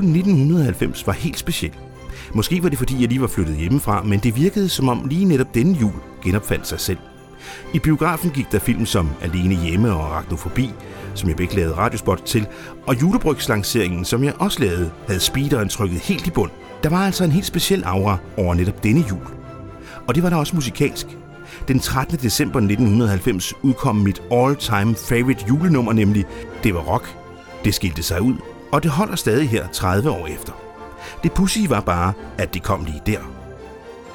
Julen 1990 var helt speciel. Måske var det fordi, jeg lige var flyttet hjemmefra, men det virkede som om lige netop denne jul genopfandt sig selv. I biografen gik der film som Alene Hjemme og Arachnofobi, som jeg begge lavede radiospot til, og julebrygslanceringen, som jeg også lavede, havde speederen trykket helt i bund. Der var altså en helt speciel aura over netop denne jul. Og det var der også musikalsk. Den 13. december 1990 udkom mit all-time favorite julenummer, nemlig Det var rock. Det skilte sig ud, og det holder stadig her 30 år efter. Det pussy var bare, at det kom lige der.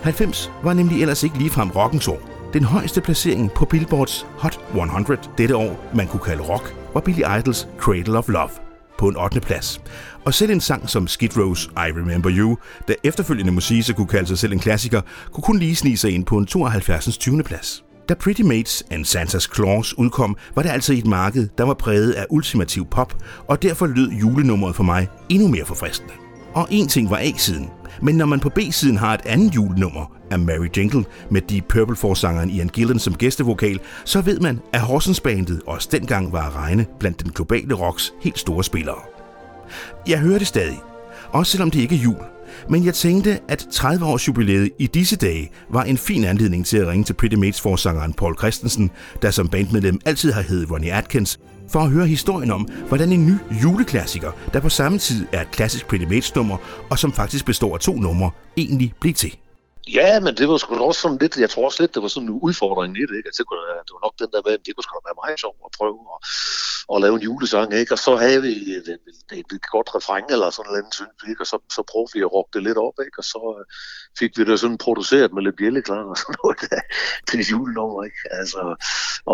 90 var nemlig ellers ikke ligefrem rockens år. Den højeste placering på Billboards Hot 100 dette år, man kunne kalde rock, var Billy Idols Cradle of Love på en 8. plads. Og selv en sang som Skid Row's I Remember You, der efterfølgende må sige sig kunne kalde sig selv en klassiker, kunne kun lige snige sig ind på en 72. 20. plads. Da Pretty Mates and Santa's Claus udkom, var det altså i et marked, der var præget af ultimativ pop, og derfor lød julenummeret for mig endnu mere forfriskende. Og en ting var A-siden, men når man på B-siden har et andet julenummer af Mary Jingle med de Purple-forsangeren Ian Gillan som gæstevokal, så ved man, at Horsens Bandet også dengang var at regne blandt den globale rocks helt store spillere. Jeg hører det stadig, også selvom det ikke er jul. Men jeg tænkte, at 30 års jubilæet i disse dage var en fin anledning til at ringe til Pretty Mates forsangeren Paul Christensen, der som bandmedlem altid har heddet Ronnie Atkins, for at høre historien om, hvordan en ny juleklassiker, der på samme tid er et klassisk Pretty Mates nummer, og som faktisk består af to numre, egentlig blev til. Ja, men det var sgu også sådan lidt, jeg tror også lidt, det var sådan en udfordring i det, ikke? Altså, det, kunne, det var nok den der med, at det kunne sgu være meget sjovt at prøve at, at lave en julesang, ikke? Og så havde vi et, et, et, godt refræng eller sådan noget, synes vi, ikke? Og så, så prøvede vi at råbe det lidt op, ikke? Og så øh, fik vi det sådan produceret med lidt bjælleklang og sådan noget der, til julenummer, ikke? Altså,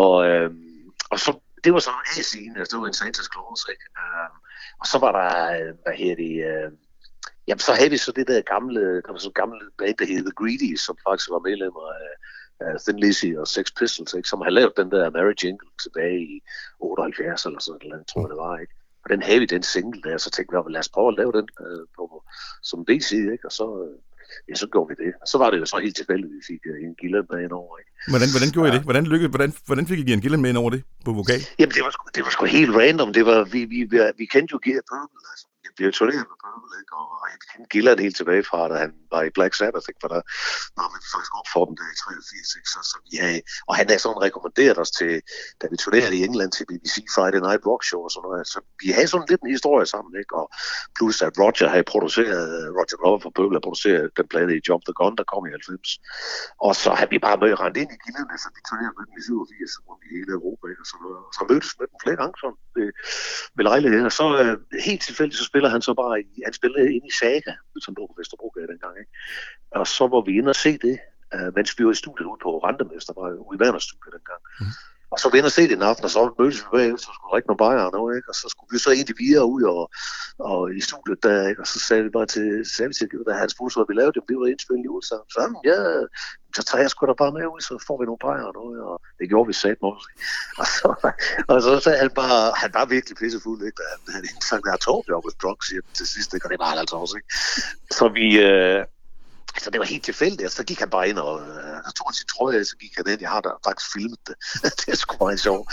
og, øhm, og så, det var så en scene, altså det var en Santa's Claus, ikke? Øh, og så var der, øh, hvad hedder det, øh, Jamen, så havde vi så det der gamle, der var så gamle band, der hed The Greedy, som faktisk var medlemmer af, af Thin Lizzy og Sex Pistols, ikke? som har lavet den der Mary Jingle tilbage i 78 eller sådan noget, tror jeg det var. Ikke? Og den havde vi, den single der, så tænkte vi, lad os prøve at lave den øh, på, som B-side, ikke? og så, øh, ja, så gjorde vi det. Og så var det jo så helt tilfældigt, at vi fik uh, en Gillen med ind over. Ikke? Hvordan, hvordan gjorde ja. I det? Hvordan, lykkede, hvordan, hvordan fik I en Gillen med ind over det på vokal? Jamen, det var, det var sgu helt random. Det var, vi, vi, vi, vi kendte jo Gear Purple, altså bliver turneret med Purple, ikke? og jeg kendte det helt tilbage fra, da han var i Black Sabbath, ikke? for der var man faktisk op for dem der i 83, ikke? Så, så ja, og han har sådan rekommenderet os til, da vi turnerede i England til BBC Friday Night Rock Show og sådan noget, så vi havde sådan lidt en historie sammen, ikke? og plus at Roger havde produceret, Roger Glover fra Purple havde produceret den plade i Jump the Gun, der kom i 90, og så havde vi bare mødt rent ind i Gillard, så vi turnerede med dem i 87 rundt i hele Europa, ikke? og så, så mødtes med dem flere gange sådan ved, ved lejligheden, og så øh, helt tilfældigt så spiller han så bare i, han spillede ind i Saga, som lå på Vesterbro dengang, ikke? Og så var vi inde og se det, uh, mens vi var i studiet ude på Randemester, var ude i Werners studie dengang. Mm. Og så var vi inde og se det en aften, og så mødtes vi bagefter, så skulle drikke nogle bajer og noget, ikke? Og så skulle vi så egentlig videre ud og, og i studiet der. Og så sagde vi bare til, sagde vi til, at han spurgte, hvad vi lavede, det, vi var indspillet i Så sådan, ja, så tager jeg sgu da bare med ud, så får vi nogle bajer og noget, og det gjorde vi sat også. Og så, og så sagde han bare, han var virkelig pissefuld, ikke? Da han, han indsang, der told you I was drunk, siger til sidst, ikke? Og det var han altså også, ikke? Så vi, øh, så det var helt tilfældigt, og så gik han bare ind, og øh, så tog han sin trøje, så gik han ind, jeg har da faktisk filmet det. det er sgu meget sjovt.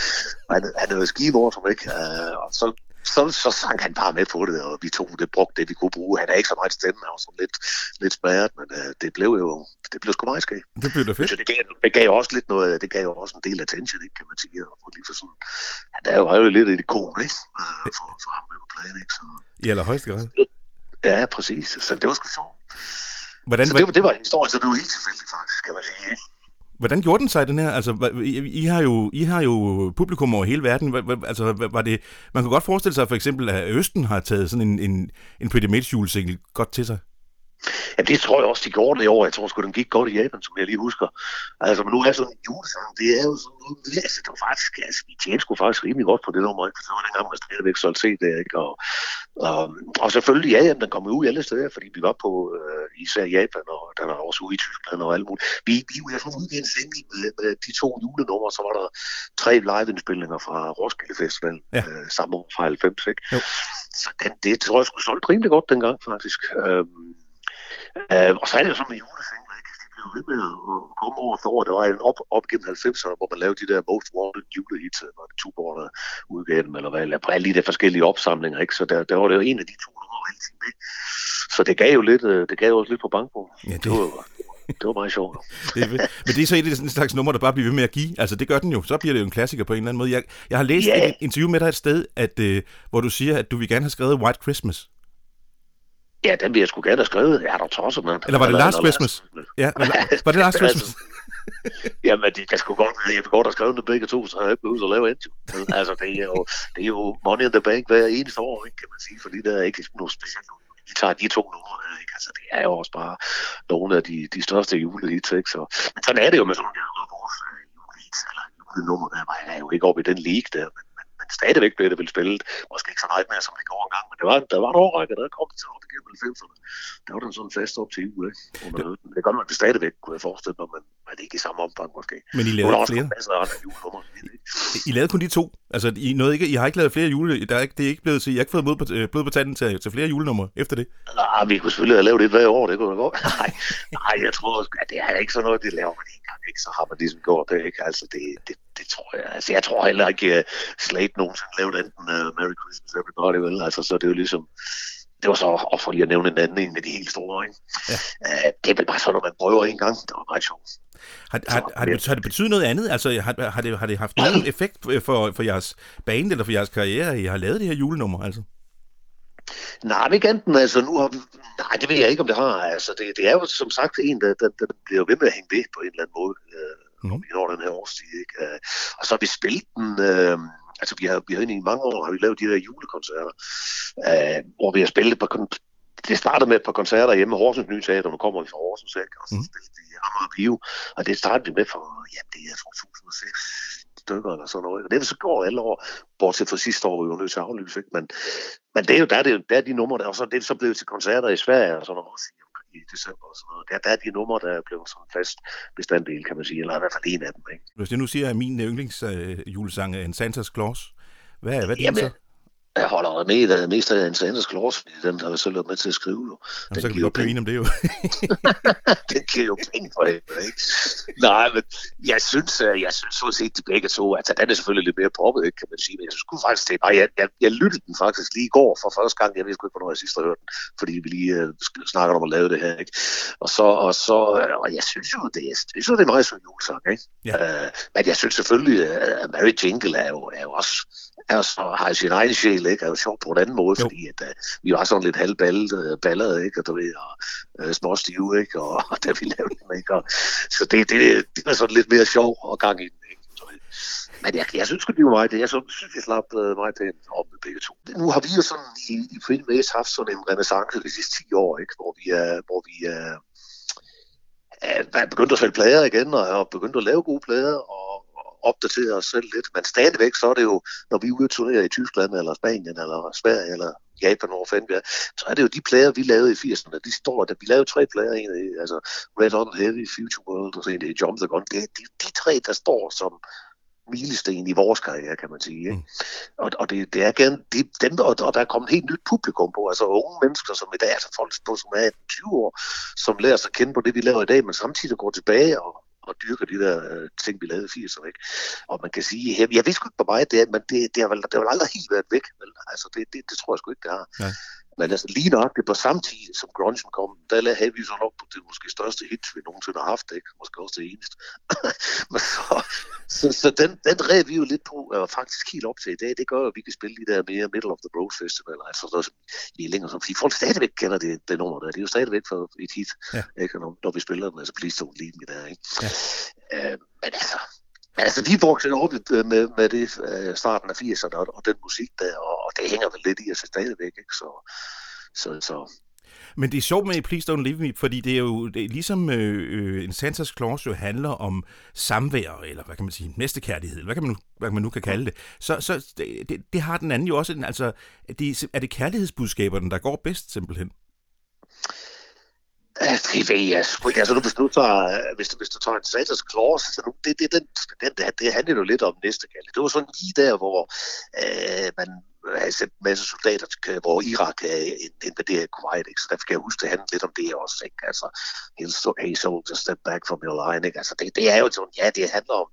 Han, han er jo skivortom, ikke? øh, og så, så, så sang han bare med på det, og vi tog det, brugte det, vi kunne bruge. Han er ikke så meget stemme, han var sådan lidt, lidt smadret, men uh, det blev jo, det blev sgu meget skægt. Det blev da fedt. Så det gav, det gav også lidt noget, det gav jo også en del attention, ikke, kan man sige. Og lige for sådan, han er jo, er jo lidt et ikon, ikke? Uh, for, for ham med på pladen, ikke? Så, I allerhøjeste grad. Ja, præcis. Så det var sgu sjovt. Hvordan, så det, var, det var en historie, så det var helt tilfældigt faktisk, kan man sige. Hvordan gjorde den sig, den her? Altså, I, I, har jo, I har jo publikum over hele verden. Altså, var det, man kan godt forestille sig for eksempel, at Østen har taget sådan en, en, en Pretty Mates julesingle godt til sig. Ja, det tror jeg også, de gjorde det i år. Jeg tror sgu, den gik godt i Japan, som jeg lige husker. Altså, men nu er sådan en julesang, det er jo sådan noget, altså, det var faktisk, altså, vi tjente sgu faktisk rimelig godt på det nummer, ikke? For det var dengang, man stadigvæk solgte se det, ikke? Og, og, og selvfølgelig, ja, jamen, den kom ud alle steder, fordi vi var på, øh, især Japan, og der var også ude i Tyskland og alt muligt. Vi, vi har fået udgivet en single med, med, de to julenumre, så var der tre live-indspilninger fra Roskilde Festival, ja. øh, samme år fra 90, ikke? Jo. Så den, det tror jeg skulle solgt rimelig godt dengang, faktisk. Øhm, Øh, og så er det jo sådan med ikke? De blev ved med at komme over for år. Der var en op, op gennem 90'erne, hvor man lavede de der Most Wanted julehits, var det Tuborg, der udgav dem, eller hvad, eller på alle de der forskellige opsamlinger, ikke? Så der, der var det jo en af de to numre, alting med. Så det gav jo lidt, øh, det gav jo også lidt på bankbogen. Ja, det- det var, det var meget sjovt. Det er, men det er så et af en slags nummer, der bare bliver ved med at give. Altså, det gør den jo. Så bliver det jo en klassiker på en eller anden måde. Jeg, jeg har læst Ja. et interview med dig et sted, at, øh, hvor du siger, at du vil gerne have skrevet White Christmas. Ja, den vil jeg sgu gerne have skrevet. Jeg er der tosset, mand. Eller var det Last Christmas? Ja, var, det Last Altså, Christmas? Jamen, det kan sgu godt jeg kan godt have skrevet det begge to, så har jeg ikke behøvet at lave andet. Altså, det er, jo, det er jo money in the bank hver eneste år, ikke, kan man sige, fordi der er ikke noget specielt. Vi tager de to numre, her, ikke? Altså, det er jo også bare nogle af de, de største julehits, ikke? Så, men sådan er det jo med sådan nogle der vores øh, julehits, eller julenummer, der jeg jo ikke oppe i den league der, men stadigvæk blev det vel spillet, måske ikke så meget mere, som det går engang, men det var, der var en årrække, der kom til op igennem 90'erne. Der var den sådan fast op til jul, ikke? Under det, det gør man det stadigvæk, kunne jeg forestille mig, men, men ikke i samme omfang måske. Men I lavede også flere. masser af andre julenummer. ikke. I lavede kun de to. Altså, I, nåede ikke, I har ikke lavet flere jule... Der er ikke, det er ikke blevet til... Jeg har ikke fået blod på, øh, blod på tanden til, til flere julenumre efter det. Ah, vi kunne selvfølgelig have lavet det hver år, det kunne da godt. Nej, nej, jeg tror, at det er ikke sådan noget, det laver man en gang, ikke? Så har man ligesom gjort det, ikke? Altså, det, det, det tror jeg. Altså, jeg tror heller ikke, uh, Slate nogensinde lavede enten uh, Merry Christmas Everybody, vel? Altså, så det er jo ligesom, det var så, og for lige at nævne en anden, en af de helt store, ikke? Ja. Uh, det er vel bare sådan, når man prøver en gang. Det var meget sjovt. Har, har, har, det, har det betydet noget andet? Altså, har, har, det, har det haft nogen effekt for, for jeres bane eller for jeres karriere, at I har lavet det her julenummer? Altså? Nej, ikke enten, altså nu har nej, det ved jeg ikke, om det har. Altså, det, det er jo som sagt en, der, der, der bliver ved med at hænge ved på en eller anden måde, øh, når Mhm. vi når den her årstid. Ikke? Øh, og så har vi spillet den, øh, altså vi har, vi har i mange år har vi lavet de der julekoncerter, øh, hvor vi har spillet på, det startede med et par koncerter hjemme i Horsens Nye Teater, nu kommer vi fra Horsens, ikke? og så Mhm. spillede vi i Amager Bio, og det startede vi med for, ja, det er fra 2006 stykker eller sådan noget. Og det er vi så gjort alle år, bortset fra sidste år, hvor vi var nødt til at aflyse. Ikke? Men, men det er jo, der er, det, der er de numre, der, og så er det så blevet til koncerter i Sverige og sådan noget i, december og sådan noget. Der, der er de numre, der er blevet sådan en fast bestanddel, kan man sige, eller i hvert fald en af dem. Ikke? Hvis jeg nu siger, at min yndlingsjulesang øh, er en Santa's Claus, hvad, hvad er det Jamen, så? Jeg holder med, der mest af en Sanders Claus, fordi den har jeg selv været med til at skrive. Jo. Jamen, så kan vi godt blive enige om det jo. den giver jo penge for det, ikke? Nej, men jeg synes, øh, jeg synes sådan set de begge to, altså den er selvfølgelig lidt mere poppet, ikke, kan man sige, men jeg synes faktisk, det er jeg, jeg, jeg lyttede den faktisk lige i går for første gang, jeg ved sgu ikke, hvornår jeg sidst har hørt den, fordi vi lige uh, snakker om at lave det her, ikke? Og så, og så, øh, og jeg synes jo, det jeg synes, det er meget sådan en julesang, ikke? Ja. Uh, men jeg synes selvfølgelig, at uh, Mary Jingle er jo, er jo også, er så, har sin egen sjæl, ikke? Er jo sjov på en anden måde, Jo. fordi at, uh, vi var sådan lidt halvballet, uh, ballede, ikke? Og, du ved, og uh, småstive, ikke? Og, og da vi lavede den, ikke? Og, så det, det, det var sådan lidt mere sjov og gang i den, ikke? Øh, Men jeg, jeg synes, det var meget det. Jeg synes, vi slap uh, meget pænt op med begge to. Nu har vi jo sådan i, i Pretty Maze haft sådan en renaissance de sidste 10 år, ikke? Hvor vi er, hvor vi er, er, er begyndt at sælge plader igen, og er begyndt at lave gode plader, og, og opdatere os selv lidt. Men stadigvæk så er det jo, når vi er turnere i Tyskland, eller Spanien, eller Sverige, eller Japan, hvor fanden vi er, så er det jo de plader, vi lavede i 80'erne. De står der. Vi lavede tre plader, en af, altså Red and Heavy, Future World, og så en af Jump the Gun. Det er de, de tre, der står som milesten i vores karriere, kan man sige. Ikke? Mm. Og, og det, det er gerne det, dem, og, og der er kommet et helt nyt publikum på, altså unge mennesker, som i dag, altså folk på, som er 20 år, som lærer sig at kende på det, vi laver i dag, men samtidig går tilbage og, og dyrker de der øh, ting, vi lavede i 80'erne. Ikke? Og man kan sige, jeg, jeg ved sgu ikke, hvor meget det er, men det, det, har vel, det har vel aldrig helt været væk. Vel? Altså, det, det, det tror jeg sgu ikke, det har. Nej. Men altså lige nøjagtigt på samme tid, som grunge kom, der havde vi så nok på det måske største hit, vi nogensinde har haft, ikke? Måske også det eneste. Men så, så, så den, den red vi jo lidt på, og faktisk helt op til i dag, det gør jo, at vi kan spille de der mere Middle of the Road Festival, altså der i længere, fordi folk stadigvæk kender det, det nummer der, det er jo stadigvæk for et hit, Ja. ikke? Når, når vi spiller den, altså Please Don't Leave Me der, ikke? Ja. Øh, men altså, altså, vi voksede op øh, med, med det øh, starten af 80'erne, og, og den musik der, og, og det hænger vel lidt i os stadigvæk, ikke? Så, så, så Men det er sjovt med Please Don't Leave Me, fordi det er jo det er ligesom øh, øh en Santa's Claus jo handler om samvær, eller hvad kan man sige, næstekærlighed, hvad kan man nu, hvad man nu kan kalde det. Så, så det, det, har den anden jo også, altså, det, er det kærlighedsbudskaberne, der går bedst simpelthen? Det ved jeg sgu ikke. Altså, nu, hvis du tager, hvis du, hvis du tager en Santas Claus, så nu, det, det, den, den, det, handler jo lidt om næste gang. Det var sådan lige der, hvor øh, man have sendt en masse soldater, øh, hvor Irak øh, invaderer Kuwait, ikke? så derfor kan jeg huske, det handler lidt om det også, ikke? altså, hey soldier, step back from your line, ikke? altså, det, det er jo sådan, ja, det handler om,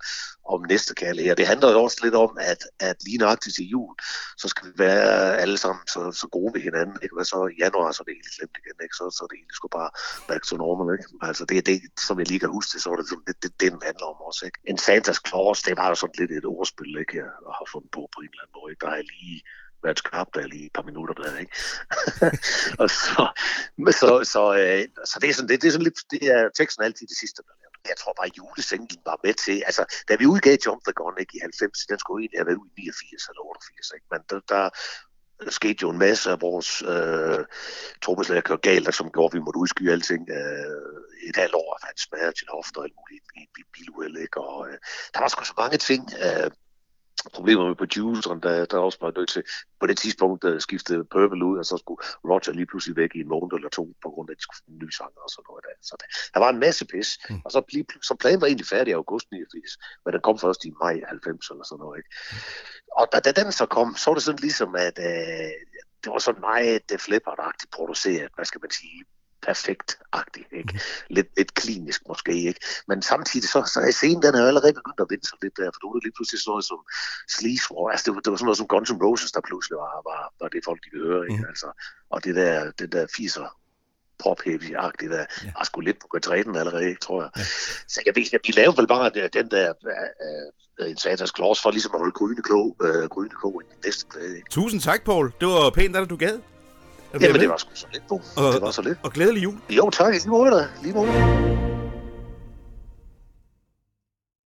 om næste kærlighed, det handler jo også lidt om, at, at lige nøjagtigt til jul, så skal vi være alle sammen så, så gode ved hinanden, ikke? Hvad så i januar, så er det helt slemt igen, ikke? Så, så er det egentlig skulle bare back to normal, ikke? Altså, det er det, som jeg lige kan huske det, så er det sådan, det, det, det, den handler om også, ikke? En Santas Claus, det var jo sådan lidt et ordspil, ikke? Jeg har fundet på på en eller anden måde, ikke? Der er lige været skarpt der lige et par minutter der, ikke? og så, så, så, øh, så, det er sådan, det, det er sådan lidt, det er teksten altid det sidste, der jeg tror bare, at julesinglen var med til, altså, da vi udgav Jump the Gun ikke, i 90, den skulle egentlig have været ud i 89 eller 88, ikke? men der, der skete jo en masse af vores øh, trommeslager kørte galt, som gjorde, at vi måtte udskyde alting øh, et halvt år, at han smager til hofter og alt muligt i, i biluheld, ikke? og øh, der var sgu så mange ting, øh, problemer med produceren, der, der også var nødt til på det tidspunkt at skifte Purple ud, og så skulle Roger lige pludselig væk i en måned eller to, på grund af, at de skulle en ny sanger og sådan noget. Der. Så der var en masse pis, mm. og så, lige, så planen var egentlig færdig i august 89, men den kom først i maj 90 eller sådan noget. Ikke? Og da, da den så kom, så var det sådan ligesom, at øh, det var sådan meget flipperagtigt produceret, hvad skal man sige, perfekt-agtig, ikke? Mm. Lidt, lidt klinisk måske, ikke? Men samtidig så, så er scenen, den er jo allerede begyndt at vinde sig lidt der, for nu er det lige pludselig sådan noget som Sleaze War, altså det var, det var sådan noget som Guns N' Roses, der pludselig var, var, var det folk, de ville høre, ikke? Mm. Altså, og det der, det der fiser pop heavy agtigt der, ja. var sgu lidt på retræten allerede, tror jeg. Ja. Så jeg ved, at vi lavede vel bare den der uh, en satans klods for ligesom at holde gryne klog, uh, gryne klog i den næste plade. Tusind tak, Paul. Det var pænt, at du gad. Jamen, det var sgu så lidt, på. Og, det var så lidt. Og glædelig jul. Jo, tak. Lige måde, Lige måde.